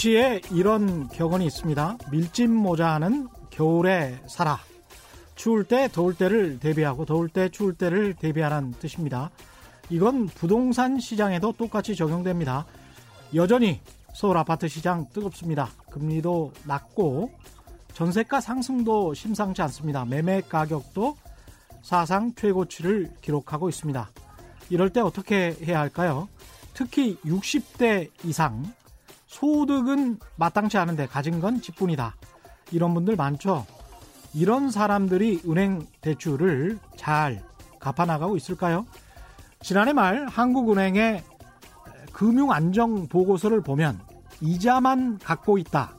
증시에 이런 격언이 있습니다. 밀짚 모자는 겨울에 살아. 추울 때 더울 때를 대비하고 더울 때 추울 때를 대비하라는 뜻입니다. 이건 부동산 시장에도 똑같이 적용됩니다. 여전히 서울 아파트 시장 뜨겁습니다. 금리도 낮고 전세가 상승도 심상치 않습니다. 매매 가격도 사상 최고치를 기록하고 있습니다. 이럴 때 어떻게 해야 할까요? 특히 60대 이상 소득은 마땅치 않은데 가진 건 집뿐이다. 이런 분들 많죠. 이런 사람들이 은행 대출을 잘 갚아나가고 있을까요? 지난해 말 한국은행의 금융안정 보고서를 보면 이자만 갖고 있다.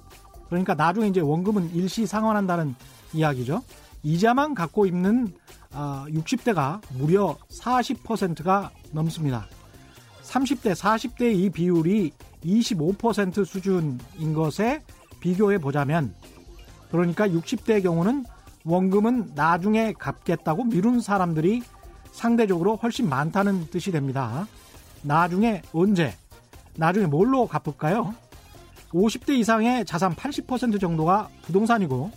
그러니까 나중에 이제 원금은 일시 상환한다는 이야기죠. 이자만 갖고 있는 60대가 아, 무려 40%가 넘습니다. 30대, 40대 이 비율이 25% 수준인 것에 비교해 보자면 그러니까 60대의 경우는 원금은 나중에 갚겠다고 미룬 사람들이 상대적으로 훨씬 많다는 뜻이 됩니다. 나중에 언제? 나중에 뭘로 갚을까요? 50대 이상의 자산 80% 정도가 부동산이고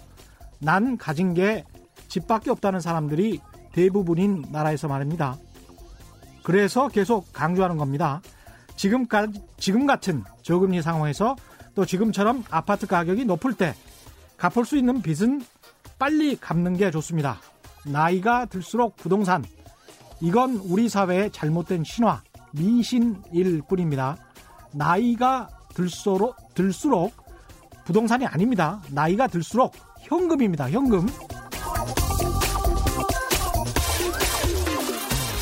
난 가진 게 집밖에 없다는 사람들이 대부분인 나라에서 말입니다. 그래서 계속 강조하는 겁니다. 지금까지, 지금 같은 저금리 상황에서 또 지금처럼 아파트 가격이 높을 때 갚을 수 있는 빚은 빨리 갚는 게 좋습니다. 나이가 들수록 부동산, 이건 우리 사회의 잘못된 신화, 미신일 뿐입니다. 나이가 들수록, 들수록 부동산이 아닙니다. 나이가 들수록 현금입니다. 현금.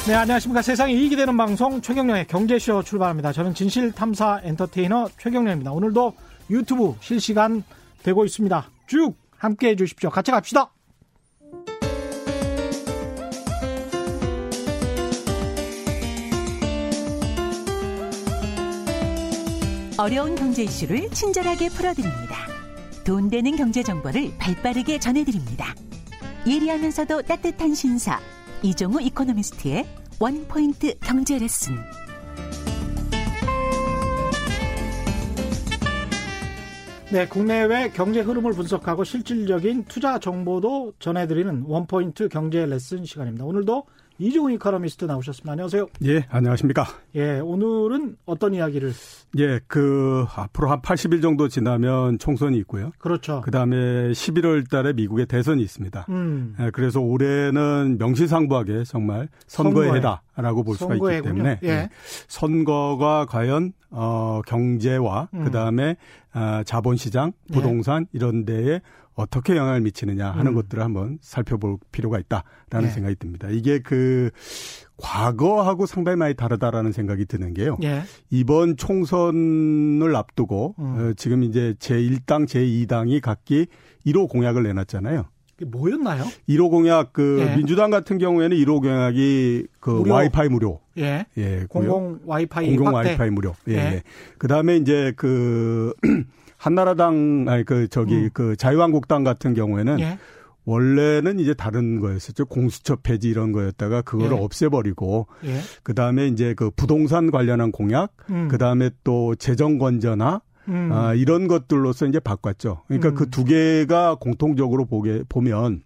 네, 안녕하십니까. 세상에 이익이 되는 방송 최경령의 경제쇼 출발합니다. 저는 진실탐사 엔터테이너 최경령입니다. 오늘도 유튜브 실시간 되고 있습니다. 쭉 함께 해 주십시오. 같이 갑시다. 어려운 경제 이슈를 친절하게 풀어드립니다. 돈 되는 경제 정보를 발빠르게 전해드립니다. 예리하면서도 따뜻한 신사 이종우 이코노미스트의 원포인트 경제 레슨. 네, 국내외 경제 흐름을 분석하고 실질적인 투자 정보도 전해드리는 원포인트 경제 레슨 시간입니다. 오늘도 이종훈 이코노미스트 나오셨습니다. 안녕하세요. 예, 안녕하십니까. 예, 오늘은 어떤 이야기를? 예, 그 앞으로 한 80일 정도 지나면 총선이 있고요. 그렇죠. 그다음에 11월 달에 미국의 대선이 있습니다. 음. 예, 그래서 올해는 명시상부하게 정말 선거의 선거에. 해다라고 볼 수가 있기 때문에 예. 예. 선거가 과연 어 경제와 음. 그다음에 아, 자본시장, 예. 부동산 이런 데에 어떻게 영향을 미치느냐 하는 음. 것들을 한번 살펴볼 필요가 있다라는 네. 생각이 듭니다. 이게 그 과거하고 상당히 많이 다르다라는 생각이 드는 게요. 예. 이번 총선을 앞두고 음. 어, 지금 이제 제1당, 제2당이 각기 1호 공약을 내놨잖아요. 뭐였나요? 1호 공약 그 예. 민주당 같은 경우에는 1호 공약이 그 무료. 와이파이 무료. 예. 예. 공공 와이파이 공공 확대. 와이파이 무료. 예. 예. 그다음에 이제 그 한나라당 아니 그 저기 음. 그 자유한국당 같은 경우에는 예. 원래는 이제 다른 거였었죠. 공수처 폐지 이런 거였다가 그거를 예. 없애버리고 예. 그다음에 이제 그 부동산 관련한 공약, 음. 그다음에 또 재정 건전화 음. 아, 이런 것들로서 이제 바꿨죠. 그러니까 음. 그두 개가 공통적으로 보게 보면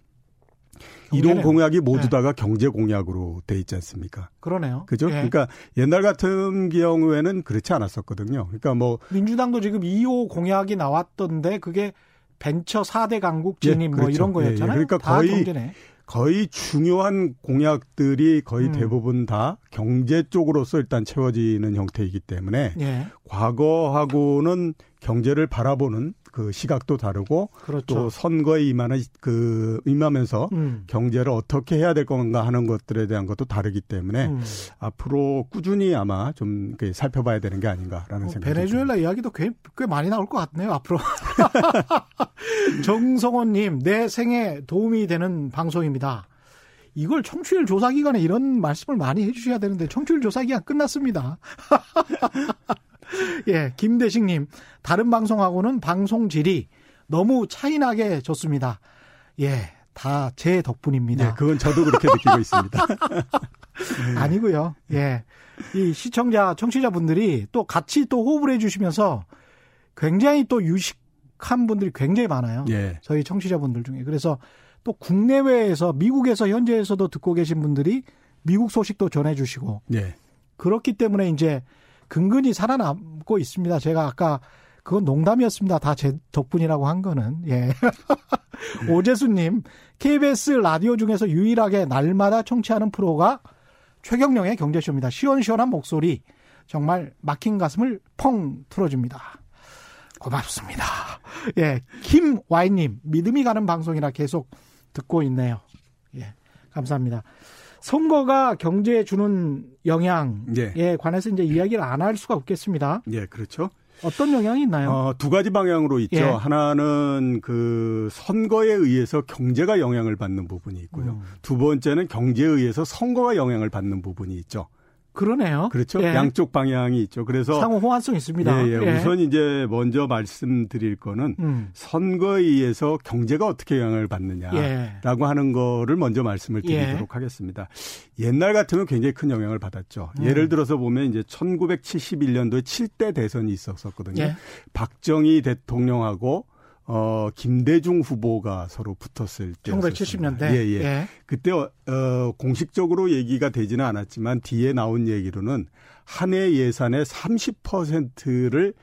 이론 공약이 모두 네. 다가 경제 공약으로 돼 있지 않습니까? 그러네요. 그죠? 네. 그러니까 옛날 같은 경우에는 그렇지 않았었거든요. 그러니까 뭐 민주당도 지금 2호 공약이 나왔던데 그게 벤처 4대 강국 진입 예, 뭐 그렇죠. 뭐 이런 거였잖아요. 예, 예. 그러니까 거의 경제네. 거의 중요한 공약들이 거의 음. 대부분 다 경제 쪽으로서 일단 채워지는 형태이기 때문에 예. 과거하고는 경제를 바라보는 그 시각도 다르고 그렇죠. 또 선거에 임하는 그 임하면서 음. 경제를 어떻게 해야 될 건가 하는 것들에 대한 것도 다르기 때문에 음. 앞으로 꾸준히 아마 좀 살펴봐야 되는 게 아닌가라는 어, 생각이 베네수엘라 듭니다. 이야기도 꽤, 꽤 많이 나올 것 같네요 앞으로 정성원님 내 생에 도움이 되는 방송입니다. 이걸 청취율 조사 기간에 이런 말씀을 많이 해주셔야 되는데 청취율 조사 기간 끝났습니다. 예, 김대식님, 다른 방송하고는 방송 질이 너무 차이나게 좋습니다. 예, 다 제 덕분입니다. 네, 그건 저도 그렇게 느끼고 있습니다. 아니고요. 예. 이 시청자, 청취자분들이 또 같이 또 호흡을 해주시면서 굉장히 또 유식한 분들이 굉장히 많아요. 예. 저희 청취자분들 중에. 그래서 또 국내외에서 미국에서 현재에서도 듣고 계신 분들이 미국 소식도 전해주시고. 예. 그렇기 때문에 이제 근근히 살아남고 있습니다. 제가 아까 그건 농담이었습니다. 다 제 덕분이라고 한 거는. 예. 네. 오재수님, KBS 라디오 중에서 유일하게 날마다 청취하는 프로가 최경령의 경제쇼입니다. 시원시원한 목소리. 정말 막힌 가슴을 펑 틀어줍니다. 고맙습니다. 예. 김와이님, 믿음이 가는 방송이라 계속 듣고 있네요. 예. 감사합니다. 선거가 경제에 주는 영향에 예. 관해서 이제 이야기를 안 할 수가 없겠습니다. 예, 그렇죠. 어떤 영향이 있나요? 어, 두 가지 방향으로 있죠. 예. 하나는 그 선거에 의해서 경제가 영향을 받는 부분이 있고요. 음. 두 번째는 경제에 의해서 선거가 영향을 받는 부분이 있죠. 그러네요. 그렇죠. 예. 양쪽 방향이 있죠. 그래서 상호 호환성 있습니다. 예, 예. 예. 우선 이제 먼저 말씀드릴 거는 음. 선거에 의해서 경제가 어떻게 영향을 받느냐라고 예. 하는 거를 먼저 말씀을 예. 드리도록 하겠습니다. 옛날 같으면 굉장히 큰 영향을 받았죠. 음. 예를 들어서 보면 이제 1971년도에 7대 대선이 있었었거든요. 예. 박정희 대통령하고 어, 김대중 후보가 서로 붙었을 때. 1970년대. 예, 예. 예. 그때, 어, 공식적으로 얘기가 되지는 않았지만 뒤에 나온 얘기로는 한 해 예산의 30%를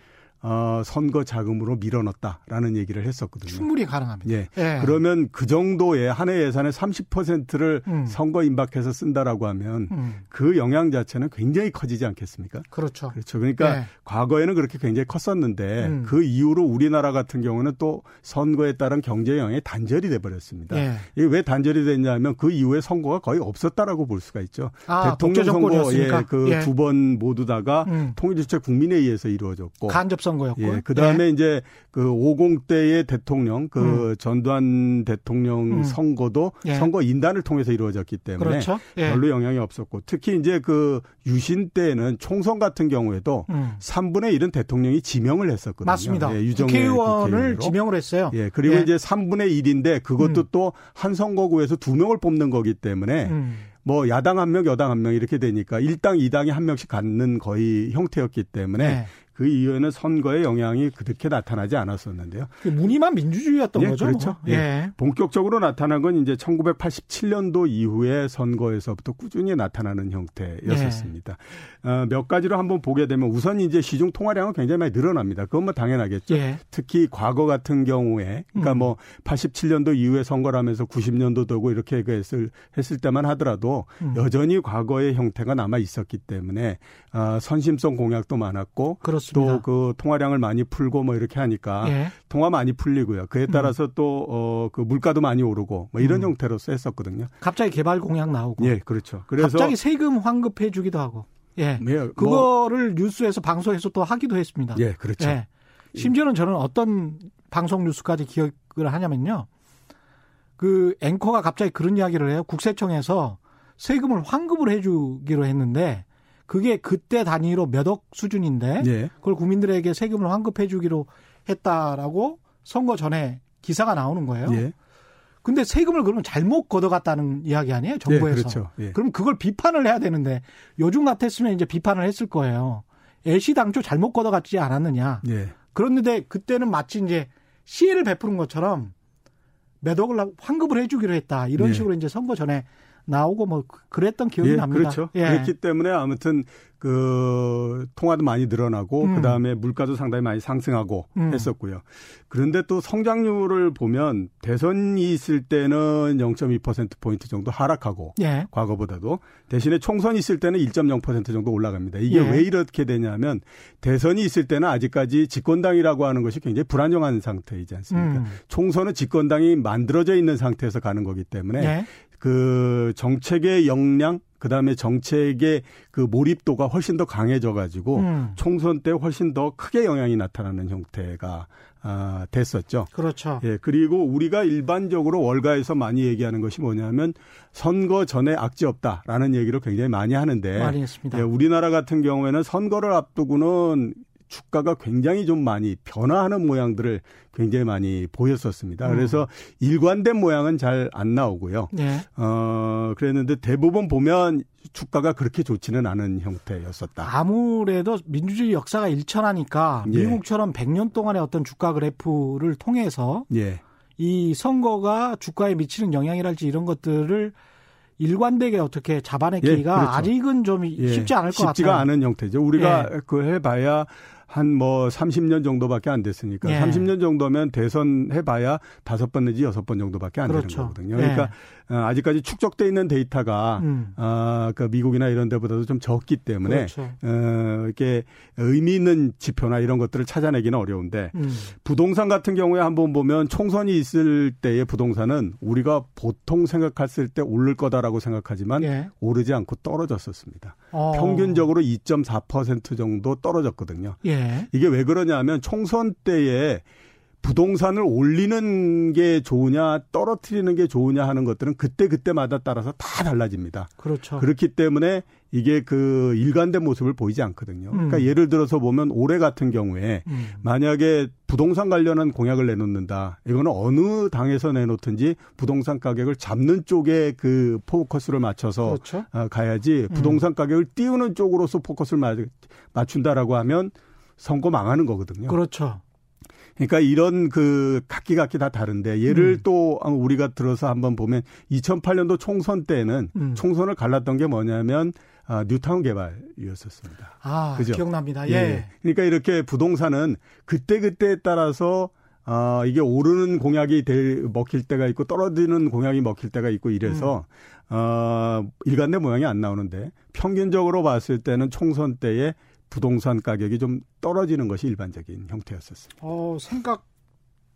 어, 선거 자금으로 밀어넣었다라는 얘기를 했었거든요. 충분히 가능합니다. 예. 예. 그러면 그 정도의 한 해 예산의 30%를 음. 선거 임박해서 쓴다라고 하면 음. 그 영향 자체는 굉장히 커지지 않겠습니까? 그렇죠. 그렇죠. 그러니까 예. 과거에는 그렇게 굉장히 컸었는데 음. 그 이후로 우리나라 같은 경우는 또 선거에 따른 경제 영향이 단절이 돼 버렸습니다. 예. 이게 왜 단절이 됐냐면 그 이후에 선거가 거의 없었다라고 볼 수가 있죠. 아, 대통령 선거 예, 그두 예. 번 모두 다가 음. 통일주체 국민에 의해서 이루어졌고 간접 선거 선거였고. 예, 그다음에 네. 이제 그 50대의 대통령 그 음. 전두환 대통령 음. 선거도 예. 선거 인단을 통해서 이루어졌기 때문에 그렇죠. 예. 별로 영향이 없었고 특히 이제 그 유신 때는 총선 같은 경우에도 음. 3분의 1은 대통령이 지명을 했었거든요. 맞습니다. 예, 국회의원을 지명을 했어요. 예, 그리고 예. 이제 3분의 1인데 그것도 음. 또한 선거구에서 두 명을 뽑는 거기 때문에 음. 뭐 야당 한 명, 여당 한 명 이렇게 되니까 1당, 2당이 한 명씩 갖는 거의 형태였기 때문에 네. 그 이후에는 선거의 영향이 그렇게 나타나지 않았었는데요. 무늬만 민주주의였던 예, 거죠. 그렇죠. 뭐. 예. 예. 본격적으로 나타난 건 이제 1987년도 이후에 선거에서부터 꾸준히 나타나는 형태였었습니다. 예. 어, 몇 가지로 한번 보게 되면 우선 이제 시중 통화량은 굉장히 많이 늘어납니다. 그건 뭐 당연하겠죠. 예. 특히 과거 같은 경우에 그러니까 음. 뭐 87년도 이후에 선거를 하면서 90년도 되고 이렇게 했을 했을 때만 하더라도 음. 여전히 과거의 형태가 남아 있었기 때문에 어, 선심성 공약도 많았고 또 그 통화량을 많이 풀고 뭐 이렇게 하니까 예. 통화 많이 풀리고요. 그에 따라서 음. 또어그 물가도 많이 오르고 뭐 이런 음. 형태로서 했었거든요. 갑자기 개발 공약 나오고. 예, 그렇죠. 그래서 갑자기 세금 환급해 주기도 하고. 예. 예뭐 그거를 뉴스에서 방송에서 또 하기도 했습니다. 예, 그렇죠. 예. 심지어는 저는 어떤 방송 뉴스까지 기억을 하냐면요. 그 앵커가 갑자기 그런 이야기를 해요. 국세청에서 세금을 환급을 해주기로 했는데 그게 그때 단위로 몇 억 수준인데 예. 그걸 국민들에게 세금을 환급해 주기로 했다라고 선거 전에 기사가 나오는 거예요. 예. 근데 세금을 그러면 잘못 걷어갔다는 이야기 아니에요? 정부에서. 예, 그렇죠. 예. 그럼 그걸 비판을 해야 되는데 요즘 같았으면 이제 비판을 했을 거예요. 애시당초 잘못 걷어갔지 않았느냐. 예. 그런데 그때는 마치 이제 시혜를 베푸는 것처럼 몇 억을 환급을 해주기로 했다. 이런 예. 식으로 이제 선거 전에 나오고 뭐 그랬던 기억이 예, 납니다. 그렇죠. 예. 그렇기 때문에 아무튼 그 통화도 많이 늘어나고 음. 그다음에 물가도 상당히 많이 상승하고 음. 했었고요. 그런데 또 성장률을 보면 대선이 있을 때는 0.2% 포인트 정도 하락하고 예. 과거보다도 대신에 총선이 있을 때는 1.0% 정도 올라갑니다. 이게 예. 왜 이렇게 되냐면 대선이 있을 때는 아직까지 집권당이라고 하는 것이 굉장히 불안정한 상태이지 않습니까? 음. 총선은 집권당이 만들어져 있는 상태에서 가는 거기 때문에 예. 그 정책의 역량 그다음에 정책의 그 몰입도가 훨씬 더 강해져 가지고 음. 총선 때 훨씬 더 크게 영향이 나타나는 형태가 아, 됐었죠. 그렇죠. 예, 그리고 우리가 일반적으로 월가에서 많이 얘기하는 것이 뭐냐면 선거 전에 악재 없다라는 얘기를 굉장히 많이 하는데 많이 했습니다. 예, 우리나라 같은 경우에는 선거를 앞두고는 주가가 굉장히 좀 많이 변화하는 모양들을 굉장히 많이 보였었습니다. 음. 그래서 일관된 모양은 잘 안 나오고요. 네. 어, 그랬는데 대부분 보면 주가가 그렇게 좋지는 않은 형태였었다. 아무래도 민주주의 역사가 일천하니까 예. 미국처럼 100년 동안의 어떤 주가 그래프를 통해서 예. 이 선거가 주가에 미치는 영향이랄지 이런 것들을 일관되게 어떻게 잡아내기가 예, 그렇죠. 아직은 좀 예, 쉽지 않을 것 같아요. 쉽지가 않은 형태죠. 우리가 예. 그 해봐야 한 뭐 30년 정도밖에 안 됐으니까 예. 30년 정도면 대선 해봐야 다섯 번 내지 여섯 번 정도밖에 안 그렇죠. 되는 거거든요. 그러니까 예. 아직까지 축적돼 있는 데이터가 음. 아, 그 미국이나 이런 데보다도 좀 적기 때문에 그렇죠. 어, 이렇게 의미 있는 지표나 이런 것들을 찾아내기는 어려운데 음. 부동산 같은 경우에 한번 보면 총선이 있을 때의 부동산은 우리가 보통 생각했을 때 오를 거다라고 생각하지만 예. 오르지 않고 떨어졌었습니다. 어. 평균적으로 2.4% 정도 떨어졌거든요. 예. 네. 이게 왜 그러냐면 총선 때에 부동산을 올리는 게 좋으냐 떨어뜨리는 게 좋으냐 하는 것들은 그때 그때마다 따라서 다 달라집니다. 그렇죠. 그렇기 때문에 이게 그 일관된 모습을 보이지 않거든요. 음. 그러니까 예를 들어서 보면 올해 같은 경우에 음. 만약에 부동산 관련한 공약을 내놓는다. 이거는 어느 당에서 내놓든지 부동산 가격을 잡는 쪽에 그 포커스를 맞춰서 그렇죠. 어, 가야지 음. 부동산 가격을 띄우는 쪽으로서 포커스를 맞춘다라고 하면 선거 망하는 거거든요. 그렇죠. 그러니까 이런 그 각기 각기 다 다른데 예를 음. 또 우리가 들어서 한번 보면 2008년도 총선 때는 음. 총선을 갈랐던 게 뭐냐면 아, 뉴타운 개발이었었습니다. 아, 그죠? 기억납니다. 예. 예. 그러니까 이렇게 부동산은 그때 그때에 따라서 아, 이게 오르는 공약이 될, 먹힐 때가 있고 떨어지는 공약이 먹힐 때가 있고 이래서 음. 어, 일관된 모양이 안 나오는데 평균적으로 봤을 때는 총선 때에 부동산 가격이 좀 떨어지는 것이 일반적인 형태였었습니다. 어, 생각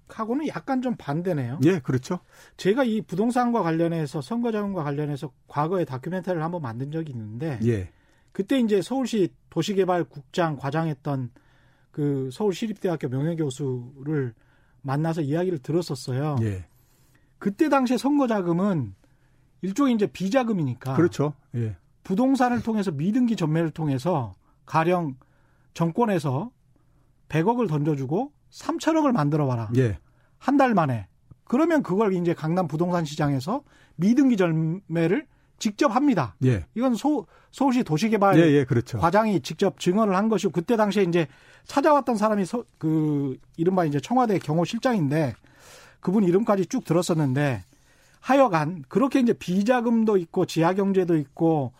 하고는 약간 좀 반대네요. 예, 그렇죠. 제가 이 부동산과 관련해서 선거자금과 관련해서 과거에 다큐멘터리를 한번 만든 적이 있는데 예. 그때 이제 서울시 도시개발국장 과장했던 그 서울시립대학교 명예교수를 만나서 이야기를 들었었어요. 예. 그때 당시에 선거자금은 일종의 이제 비자금이니까. 그렇죠. 예. 부동산을 통해서 미등기 전매를 통해서 가령 정권에서 100억을 던져주고 3천억을 만들어 봐라. 예. 한달 만에. 그러면 그걸 이제 강남 부동산 시장에서 미등기 절매를 직접 합니다. 예. 이건 소, 서울시 도시개발 예, 예, 그렇죠. 과장이 직접 증언을 한 것이고 그때 당시에 이제 찾아왔던 사람이 서, 그 이른바 이제 청와대 경호실장인데 그분 이름까지 쭉 들었었는데 하여간 그렇게 이제 비자금도 있고 지하경제도 있고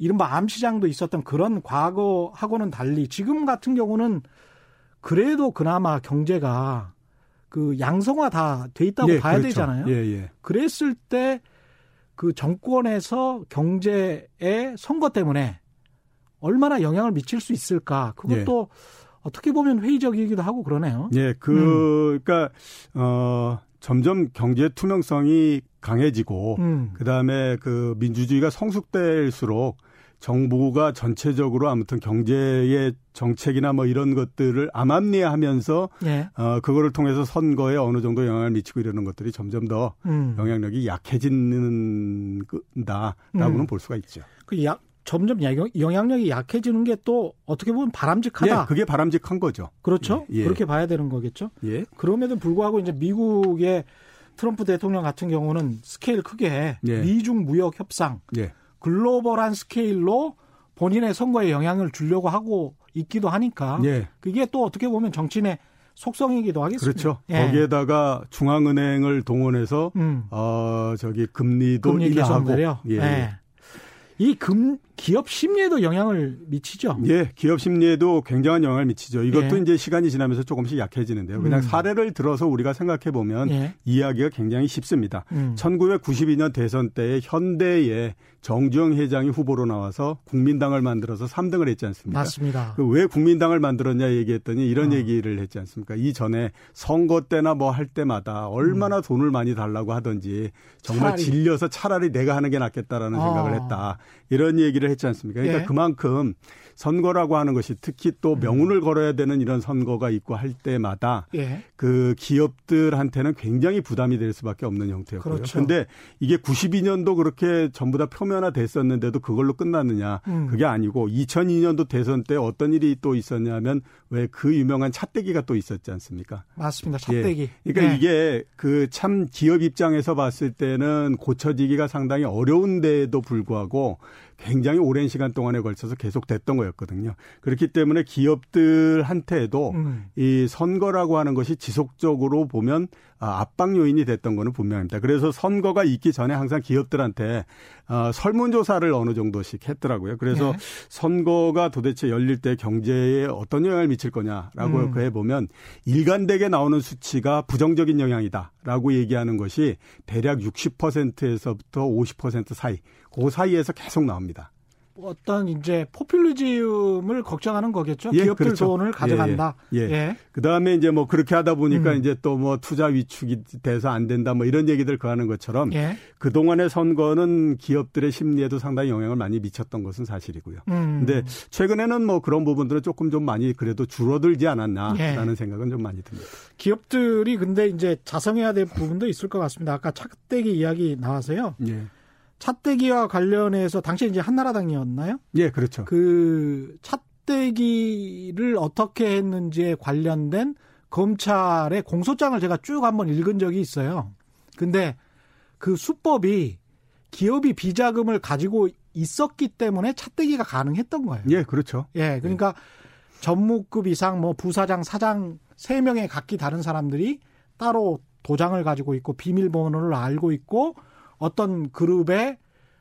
이른바 암시장도 있었던 그런 과거하고는 달리 지금 같은 경우는 그래도 그나마 경제가 그 양성화 다 돼 있다고 예, 봐야 그렇죠. 되잖아요. 예, 예. 그랬을 때 그 정권에서 경제의 선거 때문에 얼마나 영향을 미칠 수 있을까? 그것도 예. 어떻게 보면 회의적이기도 하고 그러네요. 예, 그, 음. 그러니까, 어, 점점 경제 투명성이 강해지고, 음. 그 다음에 그 민주주의가 성숙될수록 정부가 전체적으로 아무튼 경제의 정책이나 뭐 이런 것들을 암암리하면서 예. 어 그거를 통해서 선거에 어느 정도 영향을 미치고 이러는 것들이 점점 더 음. 영향력이 약해진다라고는 음. 볼 수가 있죠. 그 약, 점점 영향력이 약해지는 게 또 어떻게 보면 바람직하다. 예, 그게 바람직한 거죠. 그렇죠. 예, 예. 그렇게 봐야 되는 거겠죠. 예. 그럼에도 불구하고 이제 미국의 트럼프 대통령 같은 경우는 스케일 크게 예. 미중 무역 협상 예. 글로벌한 스케일로 본인의 선거에 영향을 주려고 하고 있기도 하니까 예. 그게 또 어떻게 보면 정치인의 속성이기도 하겠습니다. 그렇죠. 예. 거기에다가 중앙은행을 동원해서 음. 어 저기 금리도 금리 인하하고 예. 예. 이 금, 기업 심리에도 영향을 미치죠. 예, 기업 심리에도 굉장한 영향을 미치죠. 이것도 예. 이제 시간이 지나면서 조금씩 약해지는데요. 그냥 음. 사례를 들어서 우리가 생각해 보면 예. 이야기가 굉장히 쉽습니다. 음. 1992년 대선 때에 현대의 정주영 회장이 후보로 나와서 국민당을 만들어서 3등을 했지 않습니까? 맞습니다. 그왜 국민당을 만들었냐 얘기했더니 이런 어. 얘기를 했지 않습니까? 이전에 선거 때나 뭐 할 때마다 얼마나 음. 돈을 많이 달라고 하든지 정말 차라리. 질려서 차라리 내가 하는 게 낫겠다라는 어. 생각을 했다. 이런 얘기를 얘기를 했지 않습니까? 그러니까 예. 그만큼 선거라고 하는 것이 특히 또 음. 명운을 걸어야 되는 이런 선거가 있고 할 때마다 예. 그 기업들한테는 굉장히 부담이 될 수밖에 없는 형태였고요. 그렇죠. 근데 이게 92년도 그렇게 전부 다 표면화 됐었는데도 그걸로 끝났느냐? 음. 그게 아니고 2002년도 대선 때 어떤 일이 또 있었냐면 왜 그 유명한 차떼기가 또 있었지 않습니까? 맞습니다. 차떼기. 예. 그러니까 네. 이게 그 참 기업 입장에서 봤을 때는 고쳐지기가 상당히 어려운데도 불구하고 굉장히 오랜 시간 동안에 걸쳐서 계속 됐던 거였거든요. 그렇기 때문에 기업들한테도 음. 이 선거라고 하는 것이 지속적으로 보면 아, 압박 요인이 됐던 거는 분명합니다. 그래서 선거가 있기 전에 항상 기업들한테 어, 설문조사를 어느 정도씩 했더라고요. 그래서 네. 선거가 도대체 열릴 때 경제에 어떤 영향을 미칠 거냐라고 음. 그 해보면 일관되게 나오는 수치가 부정적인 영향이다라고 얘기하는 것이 대략 60%에서부터 50% 사이, 그 사이에서 계속 나옵니다. 어떤 이제 포퓰리즘을 걱정하는 거겠죠. 예, 기업들 그렇죠. 돈을 가져간다. 예, 예. 예. 그다음에 이제 뭐 그렇게 하다 보니까 음. 이제 또 뭐 투자 위축이 돼서 안 된다 뭐 이런 얘기들 그 하는 것처럼 예. 그동안의 선거는 기업들의 심리에도 상당히 영향을 많이 미쳤던 것은 사실이고요. 음. 근데 최근에는 뭐 그런 부분들은 조금 좀 많이 그래도 줄어들지 않았나라는 예. 생각은 좀 많이 듭니다. 기업들이 근데 이제 자성해야 될 부분도 있을 것 같습니다. 아까 착대기 이야기 나와서요. 예. 찻대기와 관련해서 당시에 이제 한나라당이었나요? 예, 그렇죠. 그 찻대기를 어떻게 했는지에 관련된 검찰의 공소장을 제가 쭉 한번 읽은 적이 있어요. 근데 그 수법이 기업이 비자금을 가지고 있었기 때문에 찻대기가 가능했던 거예요. 예, 그렇죠. 예, 그러니까 예. 전무급 이상 뭐 부사장, 사장 3명의 각기 다른 사람들이 따로 도장을 가지고 있고 비밀번호를 알고 있고 어떤 그룹의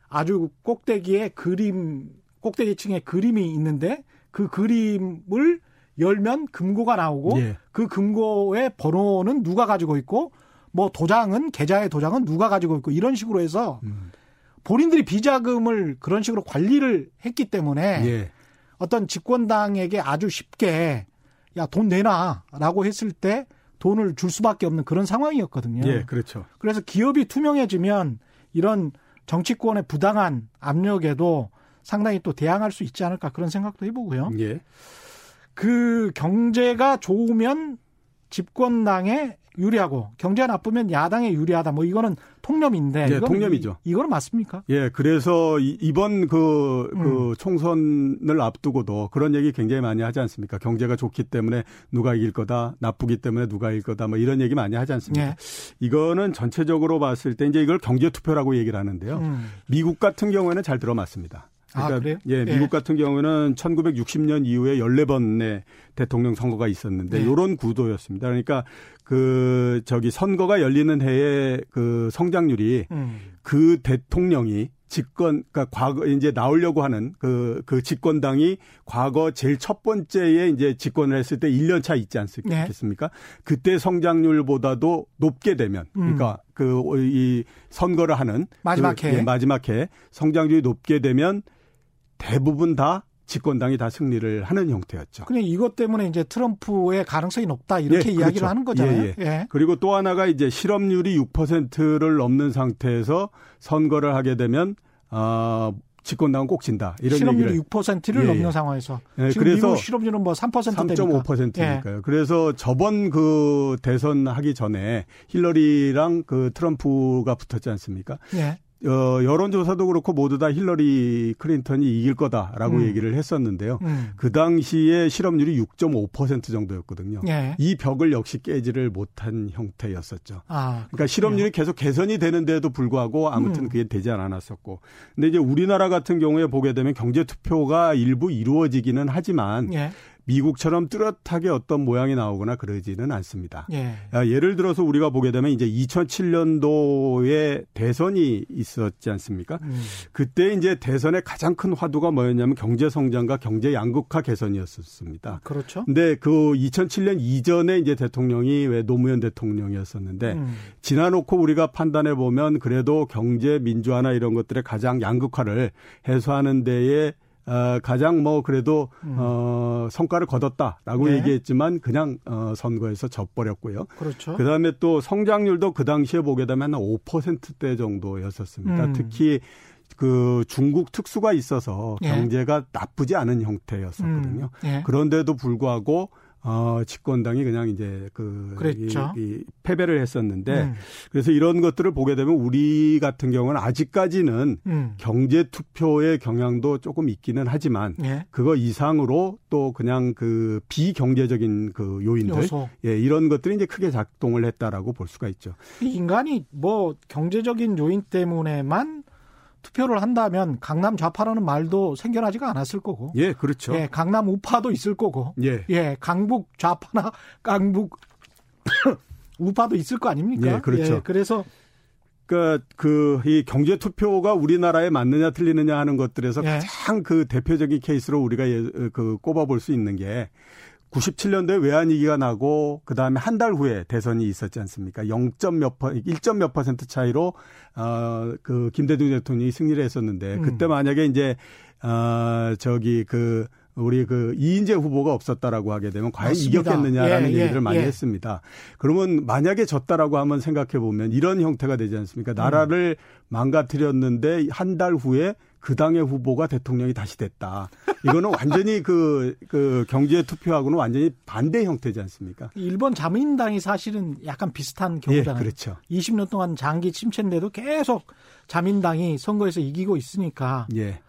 아주 꼭대기에 그림, 꼭대기 층에 그림이 있는데 그 그림을 열면 금고가 나오고 예. 그 금고의 번호는 누가 가지고 있고 뭐 도장은 계좌의 도장은 누가 가지고 있고 이런 식으로 해서 음. 본인들이 비자금을 그런 식으로 관리를 했기 때문에 예. 어떤 집권당에게 아주 쉽게 야 돈 내놔라고 했을 때 돈을 줄 수밖에 없는 그런 상황이었거든요. 예, 그렇죠. 그래서 기업이 투명해지면 이런 정치권의 부당한 압력에도 상당히 또 대항할 수 있지 않을까 그런 생각도 해보고요. 예. 그 경제가 좋으면 집권당에 유리하고 경제가 나쁘면 야당에 유리하다. 뭐 이거는 통념인데. 예, 통념이죠. 이, 거는 맞습니까? 예, 그래서 이번 그, 그 음. 총선을 앞두고도 그런 얘기 굉장히 많이 하지 않습니까? 경제가 좋기 때문에 누가 이길 거다, 나쁘기 때문에 누가 이길 거다, 뭐 이런 얘기 많이 하지 않습니까? 예. 이거는 전체적으로 봤을 때 이제 이걸 경제 투표라고 얘기를 하는데요. 음. 미국 같은 경우에는 잘 들어맞습니다. 아, 그러니까 아, 예, 미국 예. 같은 경우는 1960년 이후에 14번의 대통령 선거가 있었는데 예. 요런 구도였습니다. 그러니까 그 저기 선거가 열리는 해에 그 성장률이 음. 그 대통령이 집권 그러니까 과거 이제 나오려고 하는 그그 그 집권당이 과거 제일 첫 번째에 이제 집권을 했을 때 1년 차 있지 않습니까? 네. 그때 성장률보다도 높게 되면 음. 그러니까 그이 선거를 하는 마지막 그, 해 예, 마지막 해 성장률이 높게 되면 대부분 다 집권당이 다 승리를 하는 형태였죠. 그냥 이것 때문에 이제 트럼프의 가능성이 높다 이렇게 예, 이야기를 그렇죠. 하는 거잖아요. 예, 예. 예. 그리고 또 하나가 이제 실업률이 6%를 넘는 상태에서 선거를 하게 되면 어, 집권당은 꼭 진다. 이런 실업률이 얘기를 6%를 예, 넘는 예. 상황에서 예, 지금 그래서 미국 실업률은 뭐 3.5%대니까요. 예. 그래서 저번 그 대선 하기 전에 힐러리랑 그 트럼프가 붙었지 않습니까? 예. 어, 여론조사도 그렇고 모두 다 힐러리 클린턴이 이길 거다라고 음. 얘기를 했었는데요. 음. 그 당시에 실업률이 6.5% 정도였거든요. 예. 이 벽을 역시 깨지를 못한 형태였었죠. 아, 그러니까 실업률이 계속 개선이 되는데도 불구하고 아무튼 음. 그게 되지 않았었고. 근데 이제 우리나라 같은 경우에 보게 되면 경제 투표가 일부 이루어지기는 하지만 예. 미국처럼 뚜렷하게 어떤 모양이 나오거나 그러지는 않습니다. 예. 아, 예를 들어서 우리가 보게 되면 이제 2007년도에 대선이 있었지 않습니까? 음. 그때 이제 대선의 가장 큰 화두가 뭐였냐면 경제 성장과 경제 양극화 개선이었었습니다. 그렇죠. 근데 그 2007년 이전에 이제 대통령이 왜 노무현 대통령이었었는데 음. 지나놓고 우리가 판단해 보면 그래도 경제 민주화나 이런 것들의 가장 양극화를 해소하는 데에 어, 가장 뭐 그래도 음. 어, 성과를 거뒀다라고 네. 얘기했지만 그냥 어, 선거에서 져버렸고요. 그렇죠. 그다음에 또 성장률도 그 당시에 보게 되면 한 5%대 정도였었습니다. 음. 특히 그 중국 특수가 있어서 예. 경제가 나쁘지 않은 형태였었거든요. 음, 예. 그런데도 불구하고 어, 집권당이 그냥 이제 그 그랬죠. 이, 이 패배를 했었는데 음. 그래서 이런 것들을 보게 되면 우리 같은 경우는 아직까지는 음. 경제 투표의 경향도 조금 있기는 하지만 예. 그거 이상으로 또 그냥 그 비경제적인 그 요인들 요소. 예, 이런 것들이 이제 크게 작동을 했다라고 볼 수가 있죠. 인간이 뭐 경제적인 요인 때문에만 투표를 한다면 강남 좌파라는 말도 생겨나지가 않았을 거고. 예, 그렇죠. 예, 강남 우파도 있을 거고. 예. 예, 강북 좌파나 강북 우파도 있을 거 아닙니까? 예, 그렇죠. 예, 그래서 그러니까 그 이 경제 투표가 우리나라에 맞느냐 틀리느냐 하는 것들에서 예. 가장 그 대표적인 케이스로 우리가 예, 그 꼽아볼 수 있는 게 97년도에 외환위기가 나고 그 다음에 한 달 후에 대선이 있었지 않습니까? 0점 몇 퍼, 1점 몇 퍼센트 차이로 어, 그 김대중 대통령이 승리를 했었는데 음. 그때 만약에 이제 어, 저기 그 우리 그 이인재 후보가 없었다라고 하게 되면 과연 맞습니다. 이겼겠느냐라는 예, 예, 얘기를 많이 예. 했습니다. 그러면 만약에 졌다라고 한번 생각해 보면 이런 형태가 되지 않습니까? 나라를 음. 망가뜨렸는데 한 달 후에 그 당의 후보가 대통령이 다시 됐다. 이거는 완전히 그, 그 경제 투표하고는 완전히 반대 형태지 않습니까? 일본 자민당이 사실은 약간 비슷한 경우잖아요. 예, 그렇죠. 20년 동안 장기 침체인데도 계속 자민당이 선거에서 이기고 있으니까. 예.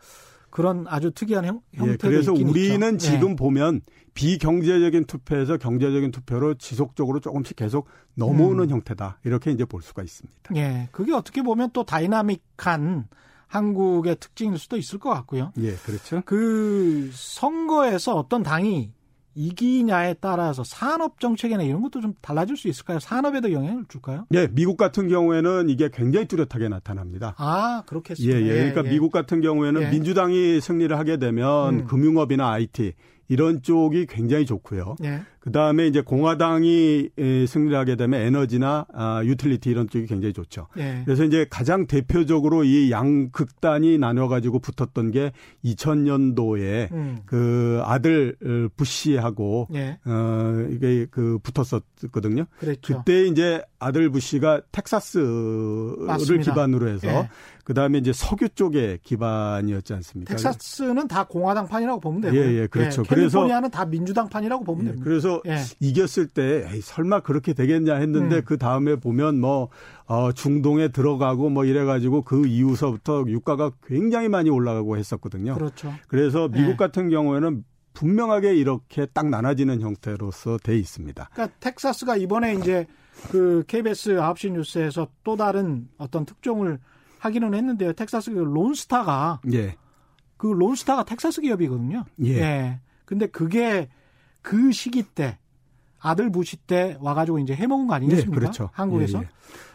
그런 아주 특이한 형, 형태가 예, 그래서 우리는 있죠. 지금 예. 보면 비경제적인 투표에서 경제적인 투표로 지속적으로 조금씩 계속 넘어오는 음. 형태다. 이렇게 이제 볼 수가 있습니다. 예. 그게 어떻게 보면 또 다이나믹한 한국의 특징일 수도 있을 것 같고요. 예, 그렇죠. 그 선거에서 어떤 당이 이기냐에 따라서 산업 정책이나 이런 것도 좀 달라질 수 있을까요? 산업에도 영향을 줄까요? 예, 미국 같은 경우에는 이게 굉장히 뚜렷하게 나타납니다. 아, 그렇겠습니다. 예, 예. 그러니까 예, 미국 같은 경우에는 예. 민주당이 승리를 하게 되면 음. 금융업이나 IT 이런 쪽이 굉장히 좋고요. 예. 그 다음에 이제 공화당이 승리를 하게 되면 에너지나 아, 유틸리티 이런 쪽이 굉장히 좋죠. 예. 그래서 이제 가장 대표적으로 이 양극단이 나눠가지고 붙었던 게 2000년도에 음. 그 아들 어, 부시하고 예. 어 이게 그 붙었었거든요. 그랬죠. 그때 이제 아들 부시가 텍사스를 맞습니다. 기반으로 해서 예. 그 다음에 이제 석유 쪽에 기반이었지 않습니까? 텍사스는 다 공화당 판이라고 보면 되고, 예, 예, 그렇죠. 예, 캘리포니아는 다 민주당 판이라고 보면 예, 됩니다. 그래서 예. 이겼을 때 에이, 설마 그렇게 되겠냐 했는데 음. 그 다음에 보면 뭐 어, 중동에 들어가고 뭐 이래가지고 그 이후서부터 유가가 굉장히 많이 올라가고 했었거든요. 그렇죠. 그래서 미국 예. 같은 경우에는 분명하게 이렇게 딱 나눠지는 형태로서 돼 있습니다. 그러니까 텍사스가 이번에 이제 그 KBS 9시 뉴스에서 또 다른 어떤 특종을 하기는 했는데요. 텍사스 그 론스타가 예. 그 론스타가 텍사스 기업이거든요. 예. 예. 근데 그게 그 시기 때 아들 부시 때 와가지고 이제 해먹은 거 아니겠습니까? 네, 그렇죠. 한국에서. 예, 예.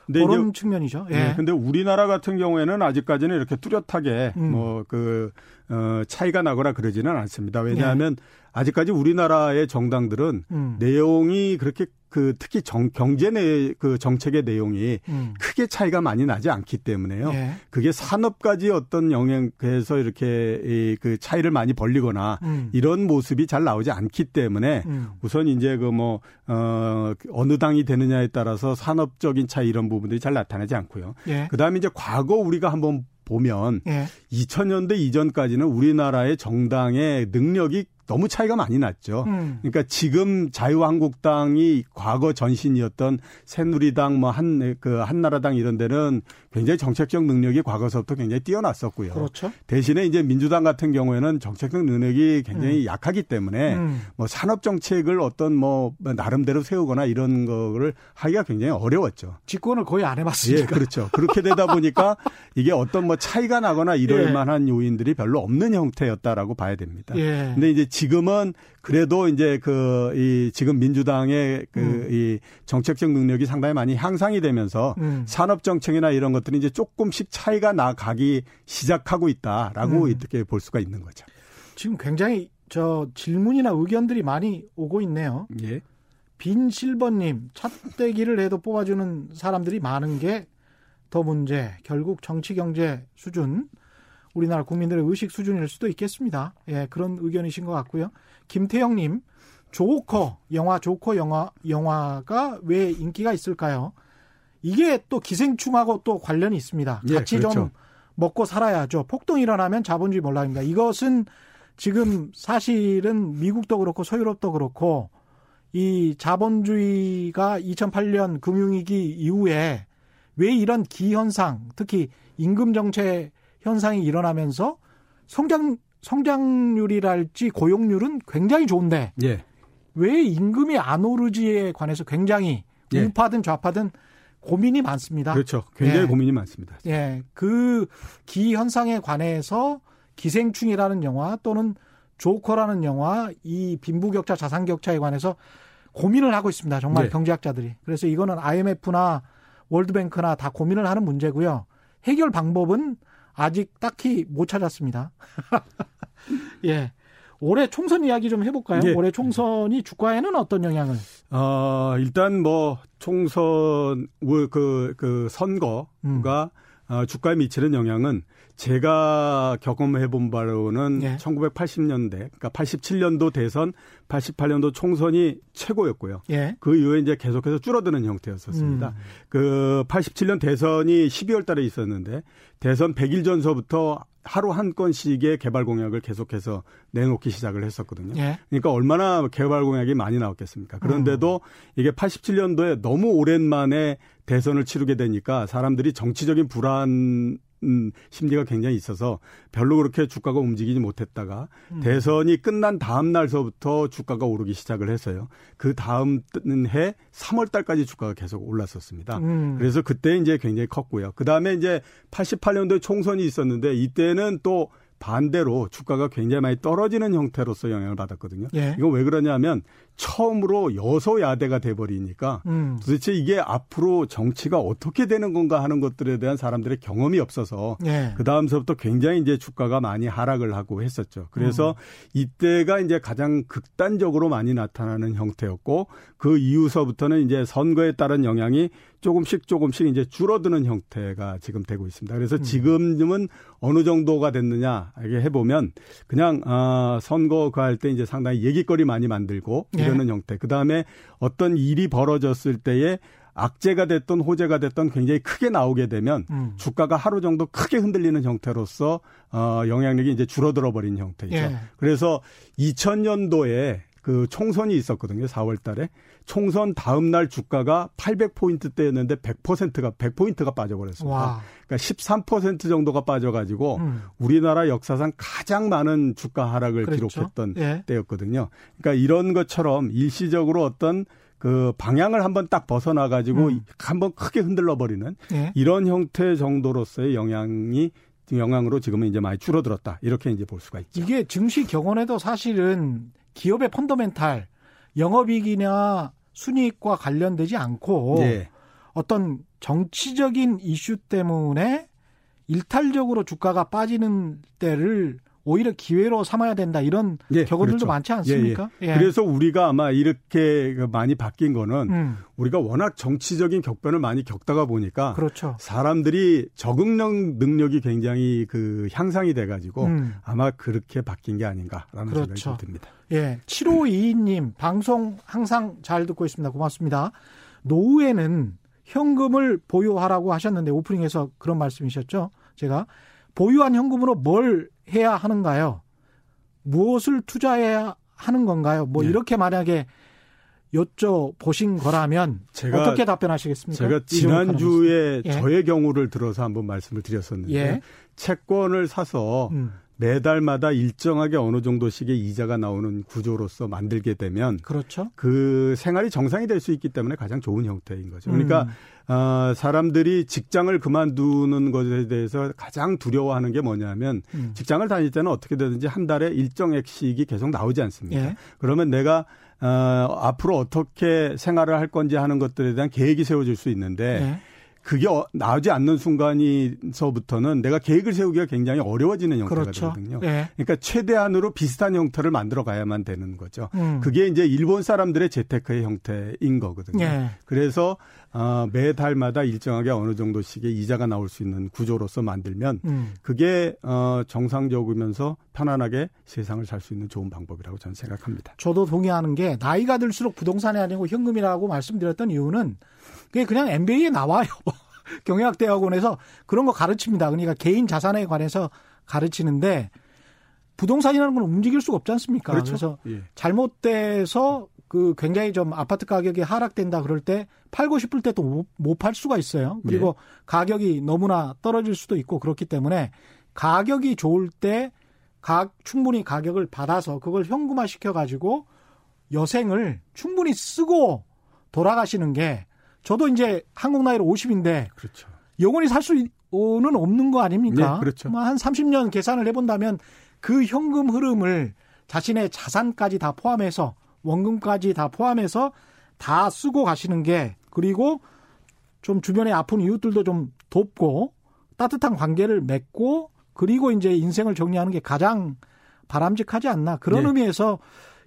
그런 측면이죠. 예. 네, 근데 우리나라 같은 경우에는 아직까지는 이렇게 뚜렷하게 음. 뭐그 어, 차이가 나거나 그러지는 않습니다. 왜냐하면 예. 아직까지 우리나라의 정당들은 음. 내용이 그렇게 그 특히 정, 경제 내 그 정책의 내용이 음. 크게 차이가 많이 나지 않기 때문에요. 예. 그게 산업까지 어떤 영향에서 이렇게 이 그 차이를 많이 벌리거나 음. 이런 모습이 잘 나오지 않기 때문에 음. 우선 이제 그 뭐 어, 어느 당이 되느냐에 따라서 산업적인 차이 이런 부분들이 잘 나타나지 않고요. 예. 그다음에 이제 과거 우리가 한번 보면 예. 2000년대 이전까지는 우리나라의 정당의 능력이 너무 차이가 많이 났죠. 음. 그러니까 지금 자유한국당이 과거 전신이었던 새누리당 뭐 한 그 한나라당 이런 데는 굉장히 정책적 능력이 과거서부터 굉장히 뛰어났었고요. 그렇죠. 대신에 이제 민주당 같은 경우에는 정책적 능력이 굉장히 음. 약하기 때문에 음. 뭐 산업 정책을 어떤 뭐 나름대로 세우거나 이런 거를 하기가 굉장히 어려웠죠. 집권을 거의 안 해봤으니까. 예, 그렇죠. 그렇게 되다 보니까 이게 어떤 뭐 차이가 나거나 이럴 예. 만한 요인들이 별로 없는 형태였다라고 봐야 됩니다. 예. 근데 이제 지금은 그래도 이제 그 이 지금 민주당의 그이 음. 정책적 능력이 상당히 많이 향상이 되면서 음. 산업 정책이나 이런 것들이 이제 조금씩 차이가 나가기 시작하고 있다라고 음. 이렇게 볼 수가 있는 거죠. 지금 굉장히 저 질문이나 의견들이 많이 오고 있네요. 예. 빈 실버님 찻대기를 해도 뽑아주는 사람들이 많은 게 더 문제. 결국 정치 경제 수준 우리나라 국민들의 의식 수준일 수도 있겠습니다. 예, 그런 의견이신 것 같고요. 김태영님, 조커 영화 조커 영화 영화가 왜 인기가 있을까요? 이게 또 기생충하고 또 관련이 있습니다. 예, 같이 그렇죠. 좀 먹고 살아야죠. 폭동이 일어나면 자본주의 몰락입니다. 이것은 지금 사실은 미국도 그렇고 서유럽도 그렇고 이 자본주의가 2008년 금융위기 이후에 왜 이런 기현상, 특히 임금 정체 현상이 일어나면서 성장 성장률이랄지 고용률은 굉장히 좋은데 예. 왜 임금이 안 오르지에 관해서 굉장히 예. 우파든 좌파든 고민이 많습니다. 그렇죠. 굉장히 예. 고민이 많습니다. 예. 그 기 현상에 관해서 기생충이라는 영화 또는 조커라는 영화 이 빈부격차 자산격차에 관해서 고민을 하고 있습니다. 정말 네. 경제학자들이. 그래서 이거는 IMF나 월드뱅크나 다 고민을 하는 문제고요. 해결 방법은 아직 딱히 못 찾았습니다. 예. 올해 총선 이야기 좀 해볼까요? 예. 올해 총선이 주가에는 어떤 영향을? 어, 일단 뭐 총선 그, 그 선거가 음. 어, 주가에 미치는 영향은 제가 경험해 본 바로는 예. 1980년대, 그러니까 87년도 대선, 88년도 총선이 최고였고요. 예. 그 이후에 이제 계속해서 줄어드는 형태였었습니다. 음. 그 87년 대선이 12월 달에 있었는데 대선 100일 전서부터 하루 한 건씩의 개발 공약을 계속해서 내놓기 시작을 했었거든요. 예. 그러니까 얼마나 개발 공약이 많이 나왔겠습니까? 그런데도 음. 이게 87년도에 너무 오랜만에 대선을 치르게 되니까 사람들이 정치적인 불안 음, 심리가 굉장히 있어서 별로 그렇게 주가가 움직이지 못했다가 음. 대선이 끝난 다음 날서부터 주가가 오르기 시작을 했어요. 그 다음 해 3월 달까지 주가가 계속 올랐었습니다. 음. 그래서 그때 이제 굉장히 컸고요. 그 다음에 이제 88년도에 총선이 있었는데 이때는 또 반대로 주가가 굉장히 많이 떨어지는 형태로서 영향을 받았거든요. 예. 이건 왜 그러냐면 처음으로 여소야대가 돼버리니까 음. 도대체 이게 앞으로 정치가 어떻게 되는 건가 하는 것들에 대한 사람들의 경험이 없어서 예. 그 다음서부터 굉장히 이제 주가가 많이 하락을 하고 했었죠. 그래서 음. 이때가 이제 가장 극단적으로 많이 나타나는 형태였고 그 이후서부터는 이제 선거에 따른 영향이 조금씩 조금씩 이제 줄어드는 형태가 지금 되고 있습니다. 그래서 음. 지금은 어느 정도가 됐느냐 이게 해보면 그냥 아 선거 그 할 때 이제 상당히 얘기거리 많이 만들고 예. 이러는 형태. 그 다음에 어떤 일이 벌어졌을 때에 악재가 됐던 호재가 됐던 굉장히 크게 나오게 되면 음. 주가가 하루 정도 크게 흔들리는 형태로서 어 영향력이 이제 줄어들어 버린 형태이죠. 예. 그래서 2000년도에 그 총선이 있었거든요. 4월 달에. 총선 다음 날 주가가 800포인트대였는데 100%가 100포인트가 빠져버렸습니다. 와. 그러니까 13% 정도가 빠져가지고 음. 우리나라 역사상 가장 많은 주가 하락을 그렇죠. 기록했던 예. 때였거든요. 그러니까 이런 것처럼 일시적으로 어떤 그 방향을 한번 딱 벗어나 가지고 음. 한번 크게 흔들러 버리는 예. 이런 형태 정도로서의 영향이 영향으로 지금은 이제 많이 줄어들었다 이렇게 이제 볼 수가 있죠. 이게 증시 경원에도 사실은 기업의 펀더멘탈 영업이익이나 순이익과 관련되지 않고 네. 어떤 정치적인 이슈 때문에 일탈적으로 주가가 빠지는 때를 오히려 기회로 삼아야 된다 이런 예, 격언들도 그렇죠. 많지 않습니까? 예, 예. 예. 그래서 우리가 아마 이렇게 그 많이 바뀐 거는 음. 우리가 워낙 정치적인 격변을 많이 겪다가 보니까 그렇죠. 사람들이 적응력 능력이 굉장히 그 향상이 돼가지고 음. 아마 그렇게 바뀐 게 아닌가라는 그렇죠. 생각이 듭니다. 예, 7522님 방송 항상 잘 듣고 있습니다. 고맙습니다. 노후에는 현금을 보유하라고 하셨는데 오프닝에서 그런 말씀이셨죠? 제가 보유한 현금으로 뭘 해야 하는가요? 무엇을 투자해야 하는 건가요? 뭐 네. 이렇게 만약에 여쭤보신 거라면 제가, 어떻게 답변하시겠습니까? 제가 지난주에 예. 저의 경우를 들어서 한번 말씀을 드렸었는데 예. 채권을 사서 음. 매달마다 일정하게 어느 정도씩의 이자가 나오는 구조로서 만들게 되면 그렇죠. 그 생활이 정상이 될 수 있기 때문에 가장 좋은 형태인 거죠. 그러니까 음. 어, 사람들이 직장을 그만두는 것에 대해서 가장 두려워하는 게 뭐냐면 음. 직장을 다닐 때는 어떻게 되든지 한 달에 일정 액씩이 계속 나오지 않습니까? 예. 그러면 내가 어, 앞으로 어떻게 생활을 할 건지 하는 것들에 대한 계획이 세워질 수 있는데 예. 그게 어, 나오지 않는 순간에서부터는 내가 계획을 세우기가 굉장히 어려워지는 형태가 그렇죠. 되거든요. 네. 그러니까 최대한으로 비슷한 형태를 만들어 가야만 되는 거죠. 음. 그게 이제 일본 사람들의 재테크의 형태인 거거든요. 네. 그래서 어, 매 달마다 일정하게 어느 정도씩의 이자가 나올 수 있는 구조로서 만들면 음. 그게 어, 정상적이면서 편안하게 세상을 살 수 있는 좋은 방법이라고 저는 생각합니다. 저도 동의하는 게 나이가 들수록 부동산이 아니고 현금이라고 말씀드렸던 이유는 그게 그냥 MBA에 나와요. 경영학대학원에서 그런 거 가르칩니다. 그러니까 개인 자산에 관해서 가르치는데 부동산이라는 건 움직일 수가 없지 않습니까? 그렇죠? 그래서 예. 잘못돼서 그 굉장히 좀 아파트 가격이 하락된다 그럴 때 팔고 싶을 때 또 못 팔 수가 있어요. 그리고 예. 가격이 너무나 떨어질 수도 있고 그렇기 때문에 가격이 좋을 때 가, 충분히 가격을 받아서 그걸 현금화 시켜 가지고 여생을 충분히 쓰고 돌아가시는 게 저도 이제 한국 나이로 50인데 그렇죠. 영원히 살 수는 없는 거 아닙니까? 네, 그렇죠. 뭐한 30년 계산을 해본다면 그 현금 흐름을 자신의 자산까지 다 포함해서 원금까지 다 포함해서 다 쓰고 가시는 게 그리고 좀 주변에 아픈 이웃들도 좀 돕고 따뜻한 관계를 맺고 그리고 이제 인생을 정리하는 게 가장 바람직하지 않나 그런 네. 의미에서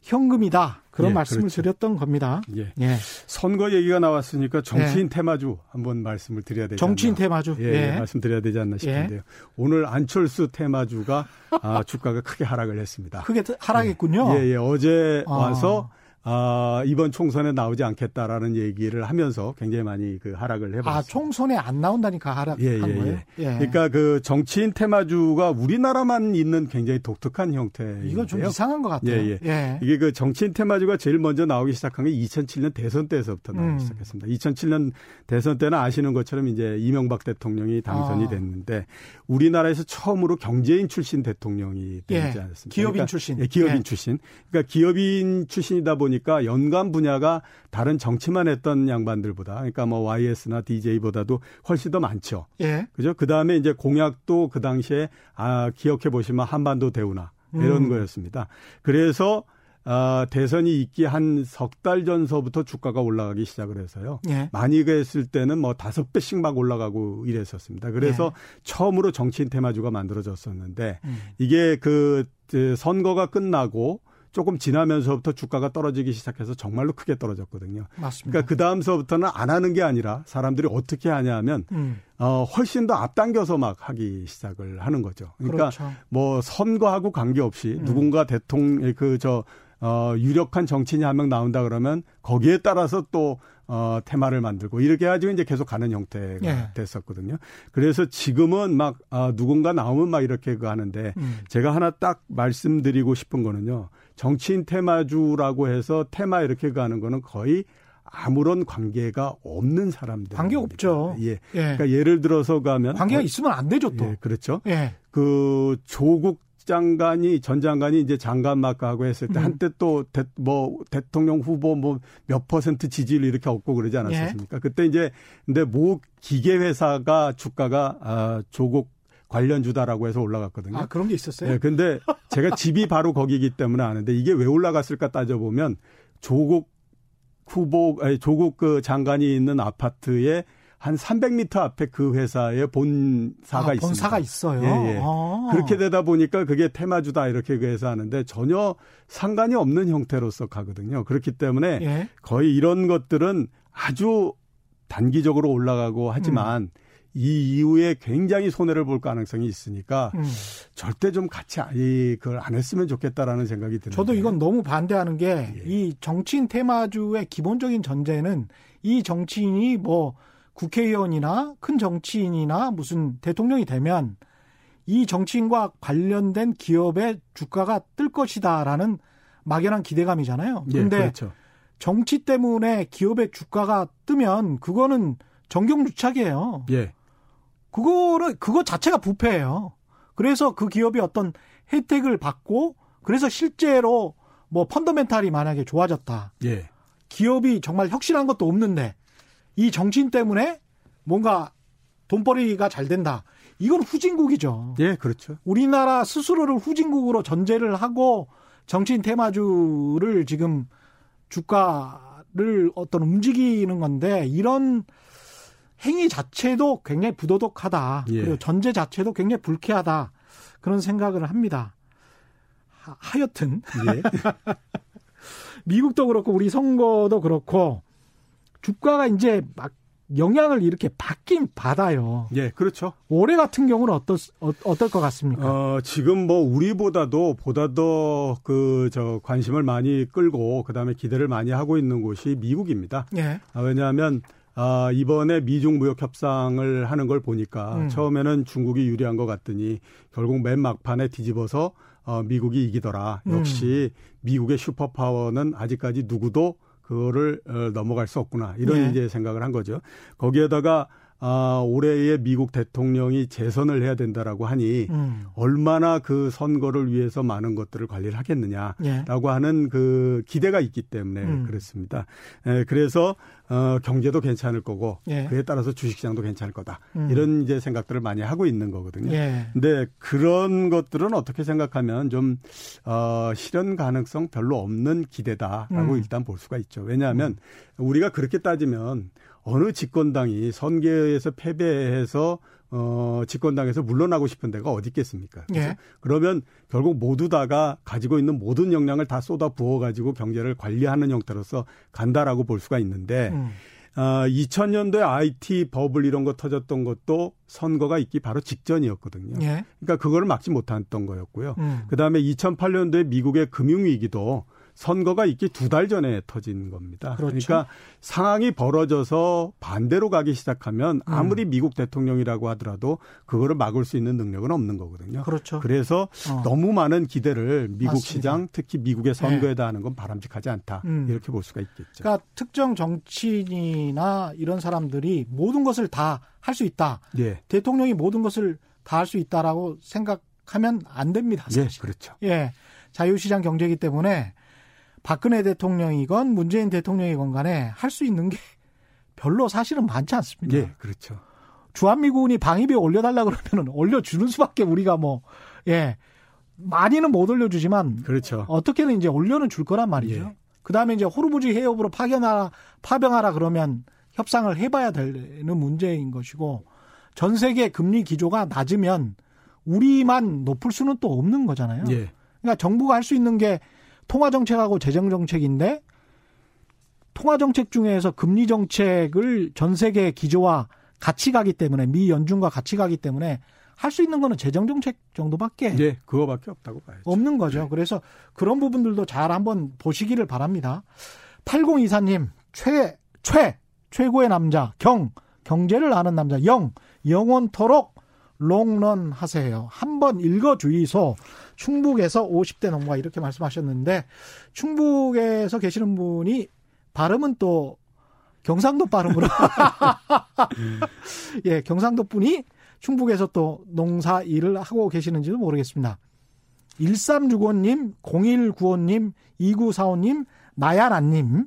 현금이다. 그런 예, 말씀을 그렇죠. 드렸던 겁니다. 예. 예. 선거 얘기가 나왔으니까 정치인 예. 테마주 한번 말씀을 드려야 되지 정치인 않나. 테마주. 예, 예. 말씀드려야 되지 않나 싶은데요. 예. 오늘 안철수 테마주가 아, 주가가 크게 하락을 했습니다. 크게 하락했군요. 예, 예. 어제 아. 와서 아, 이번 총선에 나오지 않겠다라는 얘기를 하면서 굉장히 많이 그 하락을 해봤습니다. 아, 총선에 안 나온다니까 하락한 예, 예, 거예요? 예. 예. 그러니까 그 정치인 테마주가 우리나라만 있는 굉장히 독특한 형태. 이건 좀 이상한 것 같아요. 예, 예. 예. 이게 그 정치인 테마주가 제일 먼저 나오기 시작한 게 2007년 대선 때서부터 나오기 음. 시작했습니다. 2007년 대선 때는 아시는 것처럼 이제 이명박 대통령이 당선이 아. 됐는데 우리나라에서 처음으로 경제인 출신 대통령이 되지 예. 않았습니까? 기업인 그러니까, 출신. 예, 기업인 출신. 그러니까 기업인 출신이다 보니 보니까 연관 분야가 다른 정치만 했던 양반들보다 그러니까 뭐 YS나 DJ보다도 훨씬 더 많죠. 예. 그죠? 그다음에 이제 공약도 그 당시에 아 기억해 보시면 한반도 대우나 이런 음. 거였습니다. 그래서 아, 대선이 있기 한 석 달 전서부터 주가가 올라가기 시작을 해서요. 예. 많이 그랬을 때는 뭐 다섯 배씩 막 올라가고 이랬었습니다. 그래서 예. 처음으로 정치인 테마주가 만들어졌었는데 음. 이게 그 선거가 끝나고 조금 지나면서부터 주가가 떨어지기 시작해서 정말로 크게 떨어졌거든요. 맞습니다. 그러니까 그 다음서부터는 안 하는 게 아니라 사람들이 어떻게 하냐면 음. 어 훨씬 더 앞당겨서 막 하기 시작을 하는 거죠. 그러니까 그렇죠. 뭐 선거하고 관계없이 음. 누군가 대통령 그저 어, 유력한 정치인이 한 명 나온다 그러면 거기에 따라서 또 어, 테마를 만들고 이렇게 해가지고 이제 계속 가는 형태가 예. 됐었거든요. 그래서 지금은 막 아, 누군가 나오면 막 이렇게 그 하는데 음. 제가 하나 딱 말씀드리고 싶은 거는요. 정치인 테마주라고 해서 테마 이렇게 가는 거는 거의 아무런 관계가 없는 사람들. 관계 없죠. 예. 예. 그러니까 예를 들어서 가면 관계가 어, 있으면 안 되죠 또. 예, 그렇죠. 예. 그 조국 장관이 전 장관이 이제 장관 막하고 했을 때 음. 한때 또 뭐 대통령 후보 뭐 몇 퍼센트 지지를 이렇게 얻고 그러지 않았습니까? 예. 그때 이제 근데 모 기계 회사가 주가가 아 조국 관련주다라고 해서 올라갔거든요. 아, 그런 게 있었어요? 네, 근데 제가 집이 바로 거기기 때문에 아는데 이게 왜 올라갔을까 따져보면 조국 후보, 아니, 조국 그 장관이 있는 아파트에 한 300m 앞에 그 회사에 본사가 아, 있습니다. 본사가 있어요. 예, 예. 아. 그렇게 되다 보니까 그게 테마주다 이렇게 해서 하는데 전혀 상관이 없는 형태로서 가거든요. 그렇기 때문에 예. 거의 이런 것들은 아주 단기적으로 올라가고 하지만 음. 이 이후에 굉장히 손해를 볼 가능성이 있으니까 음. 절대 좀 같이 그걸 안 했으면 좋겠다라는 생각이 드는데 저도 이건 너무 반대하는 게이 예. 정치인 테마주의 기본적인 전제는 이 정치인이 뭐 국회의원이나 큰 정치인이나 무슨 대통령이 되면 이 정치인과 관련된 기업의 주가가 뜰 것이다라는 막연한 기대감이잖아요. 그런데 예, 그렇죠. 정치 때문에 기업의 주가가 뜨면 그거는 정경유착이에요. 예. 그거는 그거 자체가 부패예요. 그래서 그 기업이 어떤 혜택을 받고 그래서 실제로 뭐 펀더멘탈이 만약에 좋아졌다. 예. 기업이 정말 혁신한 것도 없는데 이 정치인 때문에 뭔가 돈벌이가 잘 된다. 이건 후진국이죠. 예, 그렇죠. 우리나라 스스로를 후진국으로 전제를 하고 정치인 테마주를 지금 주가를 어떤 움직이는 건데 이런 행위 자체도 굉장히 부도덕하다. 예. 그리고 전제 자체도 굉장히 불쾌하다. 그런 생각을 합니다. 하, 여튼 예. 미국도 그렇고 우리 선거도 그렇고 주가가 이제 막 영향을 이렇게 받긴 받아요. 예, 그렇죠. 올해 같은 경우는 어떨 어, 어떨 것 같습니까? 어, 지금 뭐 우리보다도 보다 더 그 저 관심을 많이 끌고 그다음에 기대를 많이 하고 있는 곳이 미국입니다. 예. 아, 왜냐하면 아, 이번에 미중 무역 협상을 하는 걸 보니까 음. 처음에는 중국이 유리한 것 같더니 결국 맨 막판에 뒤집어서 어, 미국이 이기더라. 음. 역시 음. 미국의 슈퍼파워는 아직까지 누구도 그거를 어, 넘어갈 수 없구나. 이런 네. 이제 생각을 한 거죠. 거기에다가 아, 올해의 미국 대통령이 재선을 해야 된다라고 하니 음. 얼마나 그 선거를 위해서 많은 것들을 관리를 하겠느냐라고 예. 하는 그 기대가 있기 때문에 음. 그렇습니다. 에, 그래서 어, 경제도 괜찮을 거고 예. 그에 따라서 주식시장도 괜찮을 거다. 음. 이런 이제 생각들을 많이 하고 있는 거거든요. 예. 근데 그런 것들은 어떻게 생각하면 좀 어, 실현 가능성 별로 없는 기대다라고 음. 일단 볼 수가 있죠. 왜냐하면 음. 우리가 그렇게 따지면 어느 집권당이 선거에서 패배해서 어, 집권당에서 물러나고 싶은 데가 어디 있겠습니까? 예. 그러면 결국 모두 다가 가지고 있는 모든 역량을 다 쏟아 부어가지고 경제를 관리하는 형태로서 간다라고 볼 수가 있는데, 음. 어, 2000년도에 IT 버블 이런 거 터졌던 것도 선거가 있기 바로 직전이었거든요. 예. 그러니까 그거를 막지 못했던 거였고요. 음. 그 다음에 2008년도에 미국의 금융위기도 선거가 있기 두 달 전에 터진 겁니다. 그렇죠. 그러니까 상황이 벌어져서 반대로 가기 시작하면 음. 아무리 음. 미국 대통령이라고 하더라도 그거를 막을 수 있는 능력은 없는 거거든요. 그렇죠. 그래서 어. 너무 많은 기대를 미국 맞습니다. 시장 특히 미국의 선거에다 네. 하는 건 바람직하지 않다. 음. 이렇게 볼 수가 있겠죠. 그러니까 특정 정치인이나 이런 사람들이 모든 것을 다 할 수 있다. 예. 대통령이 모든 것을 다 할 수 있다라고 생각하면 안 됩니다. 사실. 예, 그렇죠. 예. 자유시장 경제이기 때문에 박근혜 대통령이건 문재인 대통령이건 간에 할 수 있는 게 별로 사실은 많지 않습니다. 예, 그렇죠. 주한미군이 방위비 올려달라 그러면은 올려주는 수밖에 우리가 뭐, 예. 많이는 못 올려주지만. 그렇죠. 어떻게든 이제 올려는 줄 거란 말이죠. 예. 그 다음에 이제 호르무즈 해협으로 파견하라, 파병하라 그러면 협상을 해봐야 되는 문제인 것이고 전 세계 금리 기조가 낮으면 우리만 높을 수는 또 없는 거잖아요. 예. 그러니까 정부가 할 수 있는 게 통화 정책하고 재정 정책인데 통화 정책 중에서 금리 정책을 전 세계 기조와 같이 가기 때문에 미 연준과 같이 가기 때문에 할 수 있는 거는 재정 정책 정도밖에 예, 그거밖에 없다고 봐야죠. 없는 거죠. 네. 그래서 그런 부분들도 잘 한번 보시기를 바랍니다. 8024님 최 최 최고의 남자 경 경제를 아는 남자 영 영원토록 롱런 하세요. 한번 읽어 주이소. 충북에서 50대 농가 이렇게 말씀하셨는데 충북에서 계시는 분이 발음은 또 경상도 발음으로 예, 경상도 분이 충북에서 또 농사 일을 하고 계시는지도 모르겠습니다. 1365님, 0195님, 2945님, 나야란님,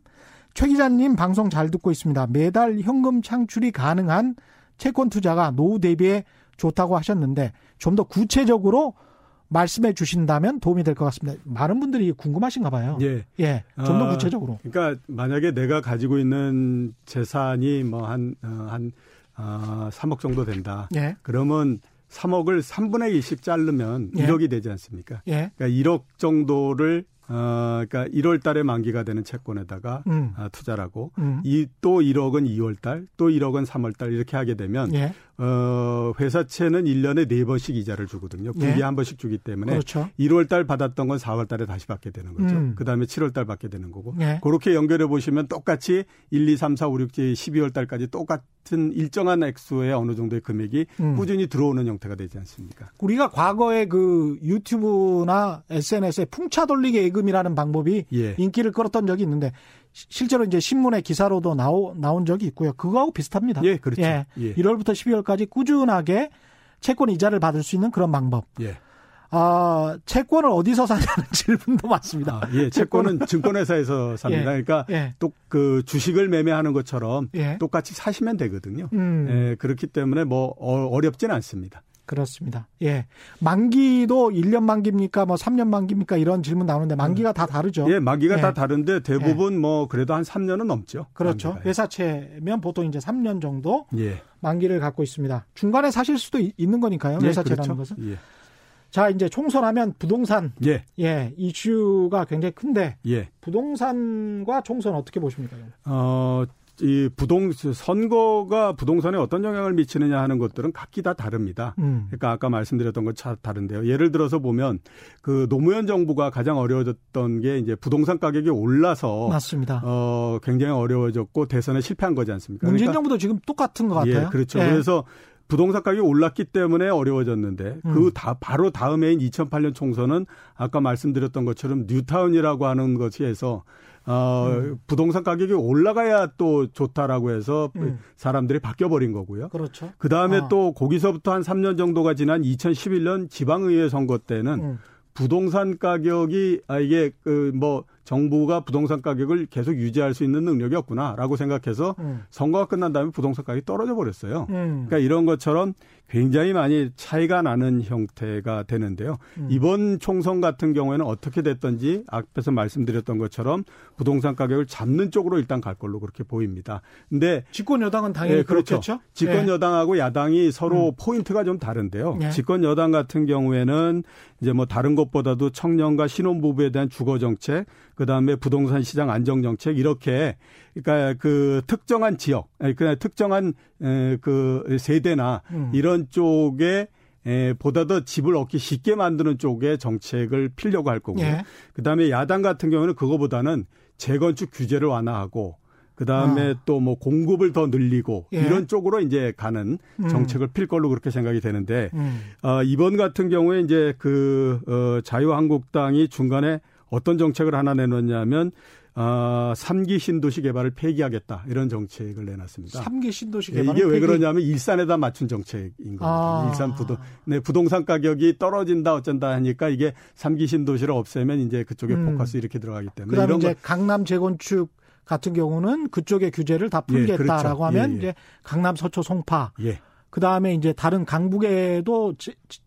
최 기자님 방송 잘 듣고 있습니다. 매달 현금 창출이 가능한 채권 투자가 노후 대비에 좋다고 하셨는데 좀 더 구체적으로 말씀해 주신다면 도움이 될 것 같습니다. 많은 분들이 궁금하신가 봐요. 예. 예. 좀더 구체적으로. 아, 그러니까 만약에 내가 가지고 있는 재산이 뭐 한, 어, 한, 어, 3억 정도 된다. 예. 그러면 3억을 3분의 1씩 자르면 예. 1억이 되지 않습니까? 예. 그러니까 1억 정도를 어, 그러니까 1월 달에 만기가 되는 채권에다가 음. 어, 투자를 하고 음. 이또 1억은 2월 달, 또 1억은 3월 달 이렇게 하게 되면 예. 어, 회사채는 1년에 4번씩 이자를 주거든요. 분기에 예. 한 번씩 주기 때문에 그렇죠. 1월 달 받았던 건 4월 달에 다시 받게 되는 거죠. 음. 그다음에 7월 달 받게 되는 거고. 예. 그렇게 연결해 보시면 똑같이 1, 2, 3, 4, 5, 6, 7, 12월 달까지 똑같은 일정한 액수의 어느 정도의 금액이 음. 꾸준히 들어오는 형태가 되지 않습니까? 우리가 과거에 그 유튜브나 SNS에 풍차 돌리기 예금이라는 방법이 예. 인기를 끌었던 적이 있는데 실제로 이제 신문에 기사로도 나오, 나온 적이 있고요. 그거하고 비슷합니다. 예, 그렇죠. 예. 예. 1월부터 12월까지 꾸준하게 채권 이자를 받을 수 있는 그런 방법. 예. 아, 채권을 어디서 사냐는 질문도 많습니다. 아, 예, 채권은 증권회사에서 삽니다. 예, 그러니까 예. 또그 주식을 매매하는 것처럼 예. 똑같이 사시면 되거든요. 음. 예, 그렇기 때문에 뭐 어, 어렵지는 않습니다. 그렇습니다. 예. 만기도 1년 만기입니까? 뭐 3년 만기입니까? 이런 질문 나오는데 만기가 다 다르죠. 예, 만기가 예. 다 다른데 대부분 예. 뭐 그래도 한 3년은 넘죠. 그렇죠. 만기가. 회사채면 보통 이제 3년 정도 예. 만기를 갖고 있습니다. 중간에 사실 수도 있는 거니까요. 예, 회사채라는 그렇죠. 것은. 예. 자, 이제 총선하면 부동산 예. 예, 이슈가 굉장히 큰데 예. 부동산과 총선 어떻게 보십니까? 어, 이 부동 선거가 부동산에 어떤 영향을 미치느냐 하는 것들은 각기 다 다릅니다. 음. 그러니까 아까 말씀드렸던 것 다른데요. 예를 들어서 보면 그 노무현 정부가 가장 어려워졌던 게 이제 부동산 가격이 올라서 맞습니다. 어 굉장히 어려워졌고 대선에 실패한 거지 않습니까? 문재인 그러니까, 정부도 지금 똑같은 것 같아요. 예, 그렇죠. 예. 그래서 부동산 가격이 올랐기 때문에 어려워졌는데 음. 그다 바로 다음 해인 2008년 총선은 아까 말씀드렸던 것처럼 뉴타운이라고 하는 것에서 어, 음. 부동산 가격이 올라가야 또 좋다라고 해서 음. 사람들이 바뀌어 버린 거고요. 그렇죠. 그 다음에 아. 또 거기서부터 한 3년 정도가 지난 2011년 지방의회 선거 때는 음. 부동산 가격이 아 이게 그 뭐 정부가 부동산 가격을 계속 유지할 수 있는 능력이 없구나라고 생각해서 음. 선거가 끝난 다음에 부동산 가격이 떨어져 버렸어요. 음. 그러니까 이런 것처럼 굉장히 많이 차이가 나는 형태가 되는데요. 음. 이번 총선 같은 경우에는 어떻게 됐던지 앞에서 말씀드렸던 것처럼 부동산 가격을 잡는 쪽으로 일단 갈 걸로 그렇게 보입니다. 근데 집권 여당은 당연히 네, 그렇죠. 그렇겠죠. 집권 네. 여당하고 야당이 서로 음. 포인트가 좀 다른데요. 네. 집권 여당 같은 경우에는 이제 뭐 다른 것보다도 청년과 신혼부부에 대한 주거 정책, 그다음에 부동산 시장 안정 정책 이렇게 그러니까 그 특정한 지역, 그냥 특정한 그 세대나 음. 이런 쪽에 에, 보다 더 집을 얻기 쉽게 만드는 쪽에 정책을 필려고 할 거고요. 예. 그다음에 야당 같은 경우는 그거보다는 재건축 규제를 완화하고 그다음에 아. 또뭐 공급을 더 늘리고 예. 이런 쪽으로 이제 가는 음. 정책을 필 걸로 그렇게 생각이 되는데 음. 어, 이번 같은 경우에 이제 그 어, 자유한국당이 중간에 어떤 정책을 하나 내놓냐면 어, 3기 신도시 개발을 폐기하겠다 이런 정책을 내놨습니다. 3기 신도시 개발 이게 왜. 그러냐면 일산에다 맞춘 정책인 거예요. 아. 일산 부동 네, 부동산 가격이 떨어진다 어쩐다 하니까 이게 3기 신도시를 없애면 이제 그쪽에 음. 포커스 이렇게 들어가기 때문에 그다음에 이제 거... 강남 재건축 같은 경우는 그쪽의 규제를 다 풀겠다라고 예, 그렇죠. 하면 예, 예. 이제 강남 서초 송파 예. 그 다음에 이제 다른 강북에도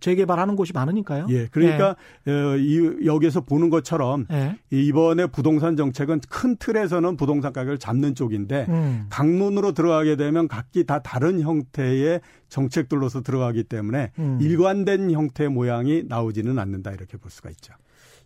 재 개발하는 곳이 많으니까요. 예, 그러니까 예. 어, 이, 여기서 보는 것처럼 예. 이번에 부동산 정책은 큰 틀에서는 부동산 가격을 잡는 쪽인데 음. 강문으로 들어가게 되면 각기 다 다른 형태의 정책들로서 들어가기 때문에 음. 일관된 형태의 모양이 나오지는 않는다 이렇게 볼 수가 있죠.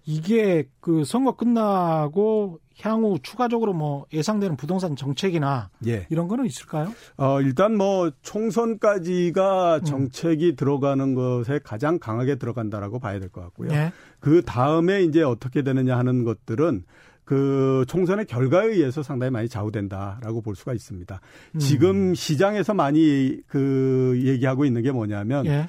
이게 그 선거 끝나고 향후 추가적으로 뭐 예상되는 부동산 정책이나 예. 이런 거는 있을까요? 어, 일단 뭐 총선까지가 음. 정책이 음. 들어가는 것에 가장 강하게 들어간다라고 봐야 될 것 같고요. 예. 그 다음에 이제 어떻게 되느냐 하는 것들은 그 총선의 결과에 의해서 상당히 많이 좌우된다라고 볼 수가 있습니다. 음. 지금 시장에서 많이 그 얘기하고 있는 게 뭐냐면 예.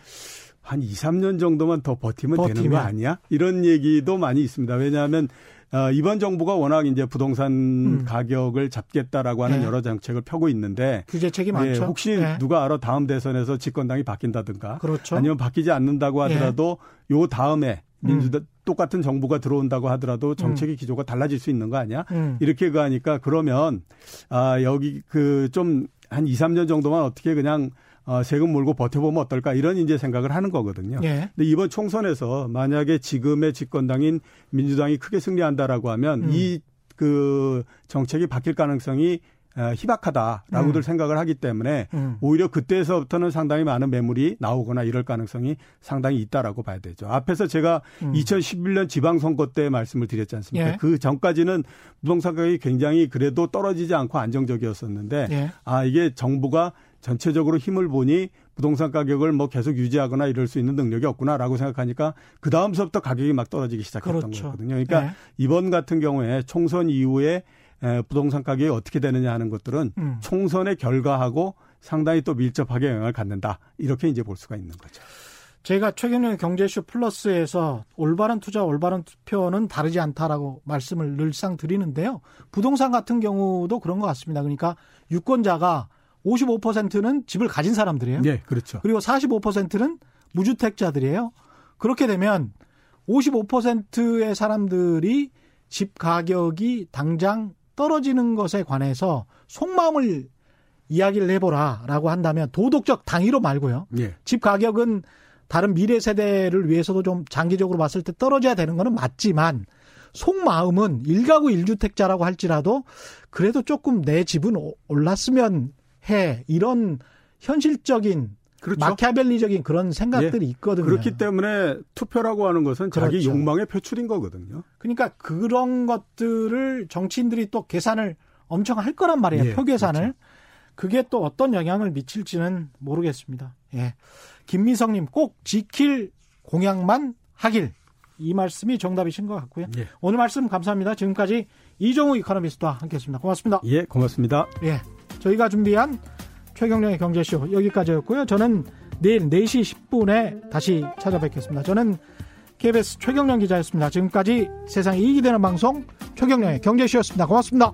한 2, 3년 정도만 더 버티면, 버티면, 되는 거 아니야? 이런 얘기도 많이 있습니다. 왜냐하면 어, 이번 정부가 워낙 이제 부동산 음. 가격을 잡겠다라고 하는 네. 여러 정책을 펴고 있는데 규제책이 많죠. 예, 혹시 네. 누가 알아 다음 대선에서 집권당이 바뀐다든가 그렇죠. 아니면 바뀌지 않는다고 하더라도 네. 요 다음에 민주당 음. 똑같은 정부가 들어온다고 하더라도 정책의 음. 기조가 달라질 수 있는 거 아니야? 음. 이렇게 가니까 그러면 아 여기 그 좀 한 2, 3년 정도만 어떻게 그냥 어, 세금 몰고 버텨보면 어떨까 이런 이제 생각을 하는 거거든요. 예. 근데 이번 총선에서 만약에 지금의 집권당인 민주당이 크게 승리한다라고 하면 음. 이그 정책이 바뀔 가능성이 어, 희박하다라고들 음. 생각을 하기 때문에 음. 오히려 그때서부터는 상당히 많은 매물이 나오거나 이럴 가능성이 상당히 있다라고 봐야 되죠. 앞에서 제가 음. 2011년 지방선거 때 말씀을 드렸지 않습니까? 예. 그 전까지는 부동산 가격이 굉장히 그래도 떨어지지 않고 안정적이었었는데 예. 아 이게 정부가 전체적으로 힘을 보니 부동산 가격을 뭐 계속 유지하거나 이럴 수 있는 능력이 없구나라고 생각하니까 그 다음서부터 가격이 막 떨어지기 시작했던 그렇죠. 거거든요. 그러니까 네. 이번 같은 경우에 총선 이후에 부동산 가격이 어떻게 되느냐 하는 것들은 음. 총선의 결과하고 상당히 또 밀접하게 영향을 갖는다. 이렇게 이제 볼 수가 있는 거죠. 제가 최경영의 경제쇼 플러스에서 올바른 투자, 올바른 투표는 다르지 않다라고 말씀을 늘상 드리는데요. 부동산 같은 경우도 그런 것 같습니다. 그러니까 유권자가 55%는 집을 가진 사람들이에요. 네, 그렇죠. 그리고 45%는 무주택자들이에요. 그렇게 되면 55%의 사람들이 집 가격이 당장 떨어지는 것에 관해서 속마음을 이야기를 해보라라고 한다면 도덕적 당위로 말고요. 예. 집 가격은 다른 미래 세대를 위해서도 좀 장기적으로 봤을 때 떨어져야 되는 거는 맞지만 속마음은 일가구 일주택자라고 할지라도 그래도 조금 내 집은 올랐으면 해 이런 현실적인 그렇죠. 마키아벨리적인 그런 생각들이 예. 있거든요. 그렇기 때문에 투표라고 하는 것은 그렇죠. 자기 욕망의 표출인 거거든요. 그러니까 그런 것들을 정치인들이 또 계산을 엄청 할 거란 말이에요. 예, 표 계산을. 그렇죠. 그게 또 어떤 영향을 미칠지는 모르겠습니다. 예. 김미성님 꼭 지킬 공약만 하길. 이 말씀이 정답이신 것 같고요. 예. 오늘 말씀 감사합니다. 지금까지 이종우 이코노미스트와 함께했습니다. 고맙습니다. 예, 고맙습니다. 예. 저희가 준비한 최경령의 경제쇼 여기까지였고요. 저는 내일 4시 10분에 다시 찾아뵙겠습니다. 저는 KBS 최경령 기자였습니다. 지금까지 세상에 이익이 되는 방송 최경령의 경제쇼였습니다. 고맙습니다.